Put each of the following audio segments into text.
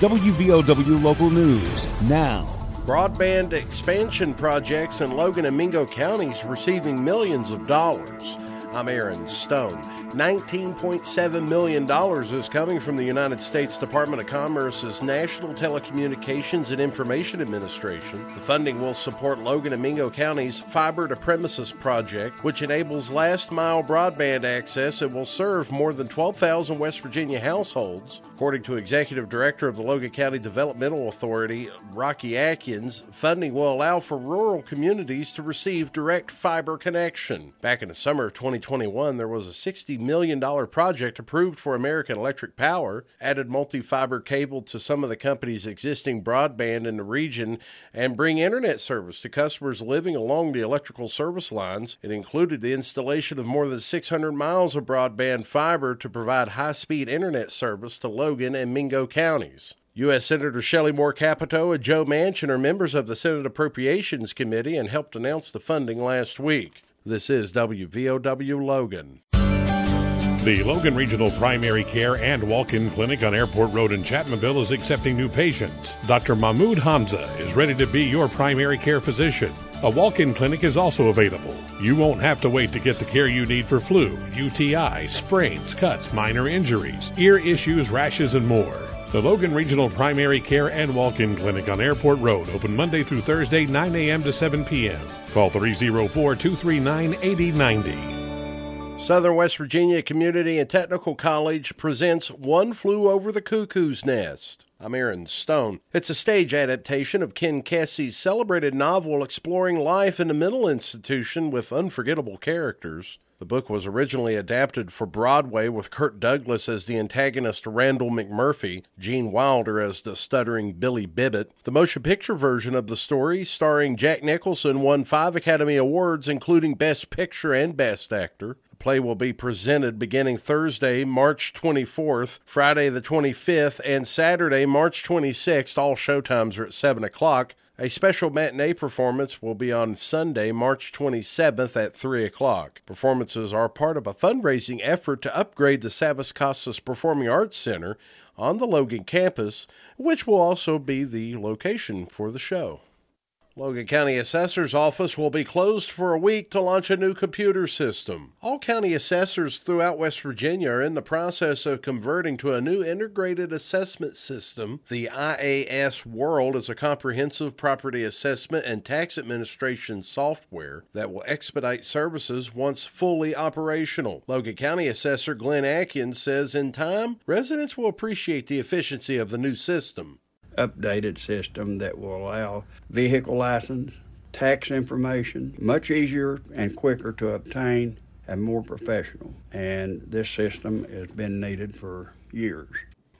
WVOW Local News now. Broadband expansion projects in Logan and Mingo counties receiving millions of dollars. I'm Aaron Stone. $19.7 million is coming from the United States Department of Commerce's National Telecommunications and Information Administration. The funding will support Logan and Mingo County's Fiber to Premises project, which enables last mile broadband access and will serve more than 12,000 West Virginia households. According to Executive Director of the Logan County Developmental Authority, Rocky Atkins, funding will allow for rural communities to receive direct fiber connection. Back in the summer of 2021, there was a 60 million project approved for American Electric Power, added multi fiber cable to some of the company's existing broadband in the region, and bring internet service to customers living along the electrical service lines. It included the installation of more than 600 miles of broadband fiber to provide high speed internet service to Logan and Mingo counties. U.S. Senator Shelley Moore Capito and Joe Manchin are members of the Senate Appropriations Committee and helped announce the funding last week. This is WVOW Logan. The Logan Regional Primary Care and Walk In Clinic on Airport Road in Chapmanville is accepting new patients. Dr. Mahmoud Hamza is ready to be your primary care physician. A walk in clinic is also available. You won't have to wait to get the care you need for flu, UTI, sprains, cuts, minor injuries, ear issues, rashes, and more. The Logan Regional Primary Care and Walk In Clinic on Airport Road, open Monday through Thursday, 9 a.m. to 7 p.m. Call 304 239 8090. Southern West Virginia Community and Technical College presents One Flew Over the Cuckoo's Nest. I'm Aaron Stone. It's a stage adaptation of Ken Kesey's celebrated novel exploring life in a mental institution with unforgettable characters. The book was originally adapted for Broadway with Kirk Douglas as the antagonist Randall McMurphy, Gene Wilder as the stuttering Billy Bibbit. The motion picture version of the story, starring Jack Nicholson, won five Academy Awards, including Best Picture and Best Actor play will be presented beginning Thursday, March 24th, Friday the 25th, and Saturday, March 26th. All showtimes are at 7 o'clock. A special matinee performance will be on Sunday, March 27th at 3 o'clock. Performances are part of a fundraising effort to upgrade the Savas Kostas Performing Arts Center on the Logan campus, which will also be the location for the show. Logan County Assessor's Office will be closed for a week to launch a new computer system. All county assessors throughout West Virginia are in the process of converting to a new integrated assessment system. The IAS World is a comprehensive property assessment and tax administration software that will expedite services once fully operational. Logan County Assessor Glenn Atkins says in time, residents will appreciate the efficiency of the new system updated system that will allow vehicle license, tax information, much easier and quicker to obtain and more professional. And this system has been needed for years.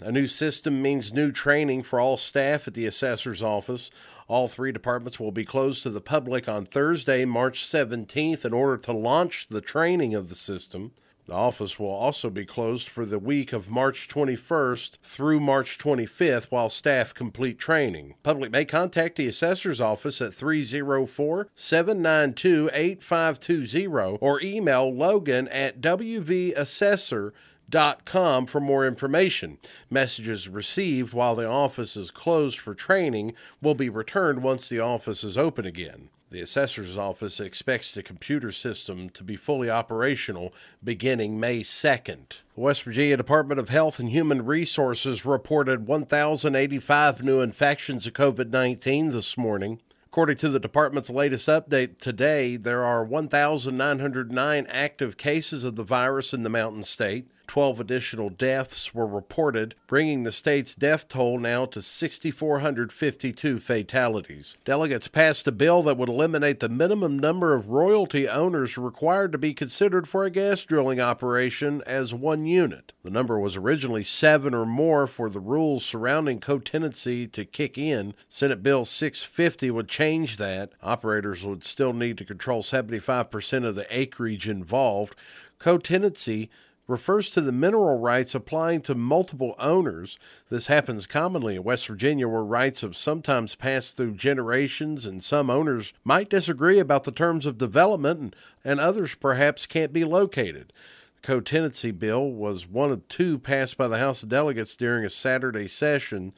A new system means new training for all staff at the assessor's office. All three departments will be closed to the public on Thursday, March 17th, in order to launch the training of the system. The office will also be closed for the week of March 21st through March 25th while staff complete training. Public may contact the assessor's office at 304 792 8520 or email logan at wvassessor.com for more information. Messages received while the office is closed for training will be returned once the office is open again. The assessor's office expects the computer system to be fully operational beginning May 2nd. The West Virginia Department of Health and Human Resources reported 1,085 new infections of COVID 19 this morning. According to the department's latest update today, there are 1,909 active cases of the virus in the Mountain State. 12 additional deaths were reported, bringing the state's death toll now to 6,452 fatalities. Delegates passed a bill that would eliminate the minimum number of royalty owners required to be considered for a gas drilling operation as one unit. The number was originally seven or more for the rules surrounding co tenancy to kick in. Senate Bill 650 would change that. Operators would still need to control 75% of the acreage involved. Co tenancy refers to the mineral rights applying to multiple owners. This happens commonly in West Virginia, where rights have sometimes passed through generations, and some owners might disagree about the terms of development, and, and others perhaps can't be located. The co tenancy bill was one of two passed by the House of Delegates during a Saturday session.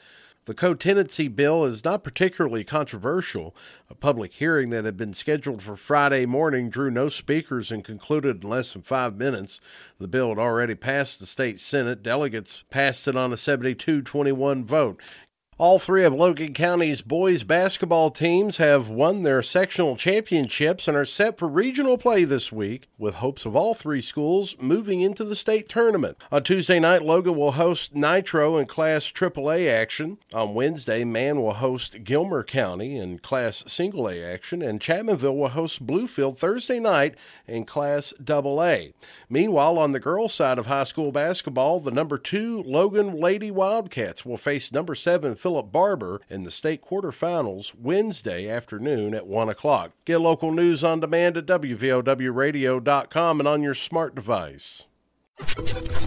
The co tenancy bill is not particularly controversial. A public hearing that had been scheduled for Friday morning drew no speakers and concluded in less than five minutes. The bill had already passed the state Senate. Delegates passed it on a 72 21 vote. All three of Logan County's boys basketball teams have won their sectional championships and are set for regional play this week, with hopes of all three schools moving into the state tournament. On Tuesday night, Logan will host Nitro in Class AAA action. On Wednesday, Man will host Gilmer County in Class Single A action, and Chapmanville will host Bluefield Thursday night in Class AA. Meanwhile, on the girls' side of high school basketball, the number two Logan Lady Wildcats will face number seven Philip Barbour in the state quarterfinals Wednesday afternoon at 1 o'clock. Get local news on demand at WVOWradio.com and on your smart device.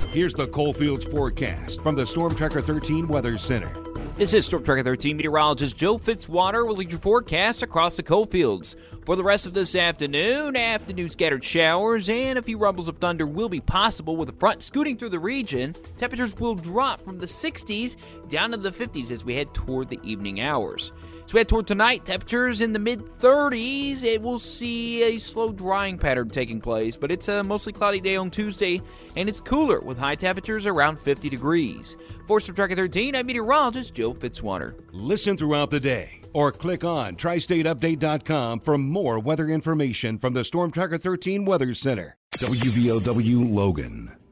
Here's the Coalfields forecast from the Storm Tracker 13 Weather Center. This is Storm Tracker 13 meteorologist Joe Fitzwater with your forecast across the Coalfields. For the rest of this afternoon, afternoon scattered showers and a few rumbles of thunder will be possible with a front scooting through the region. Temperatures will drop from the 60s down to the 50s as we head toward the evening hours. As we head toward tonight, temperatures in the mid 30s. It will see a slow drying pattern taking place, but it's a mostly cloudy day on Tuesday, and it's cooler with high temperatures around 50 degrees. For Storm Tracker 13, I'm meteorologist Joe Fitzwater. Listen throughout the day or click on tristateupdate.com for more weather information from the Storm Tracker 13 Weather Center. WVOW Logan.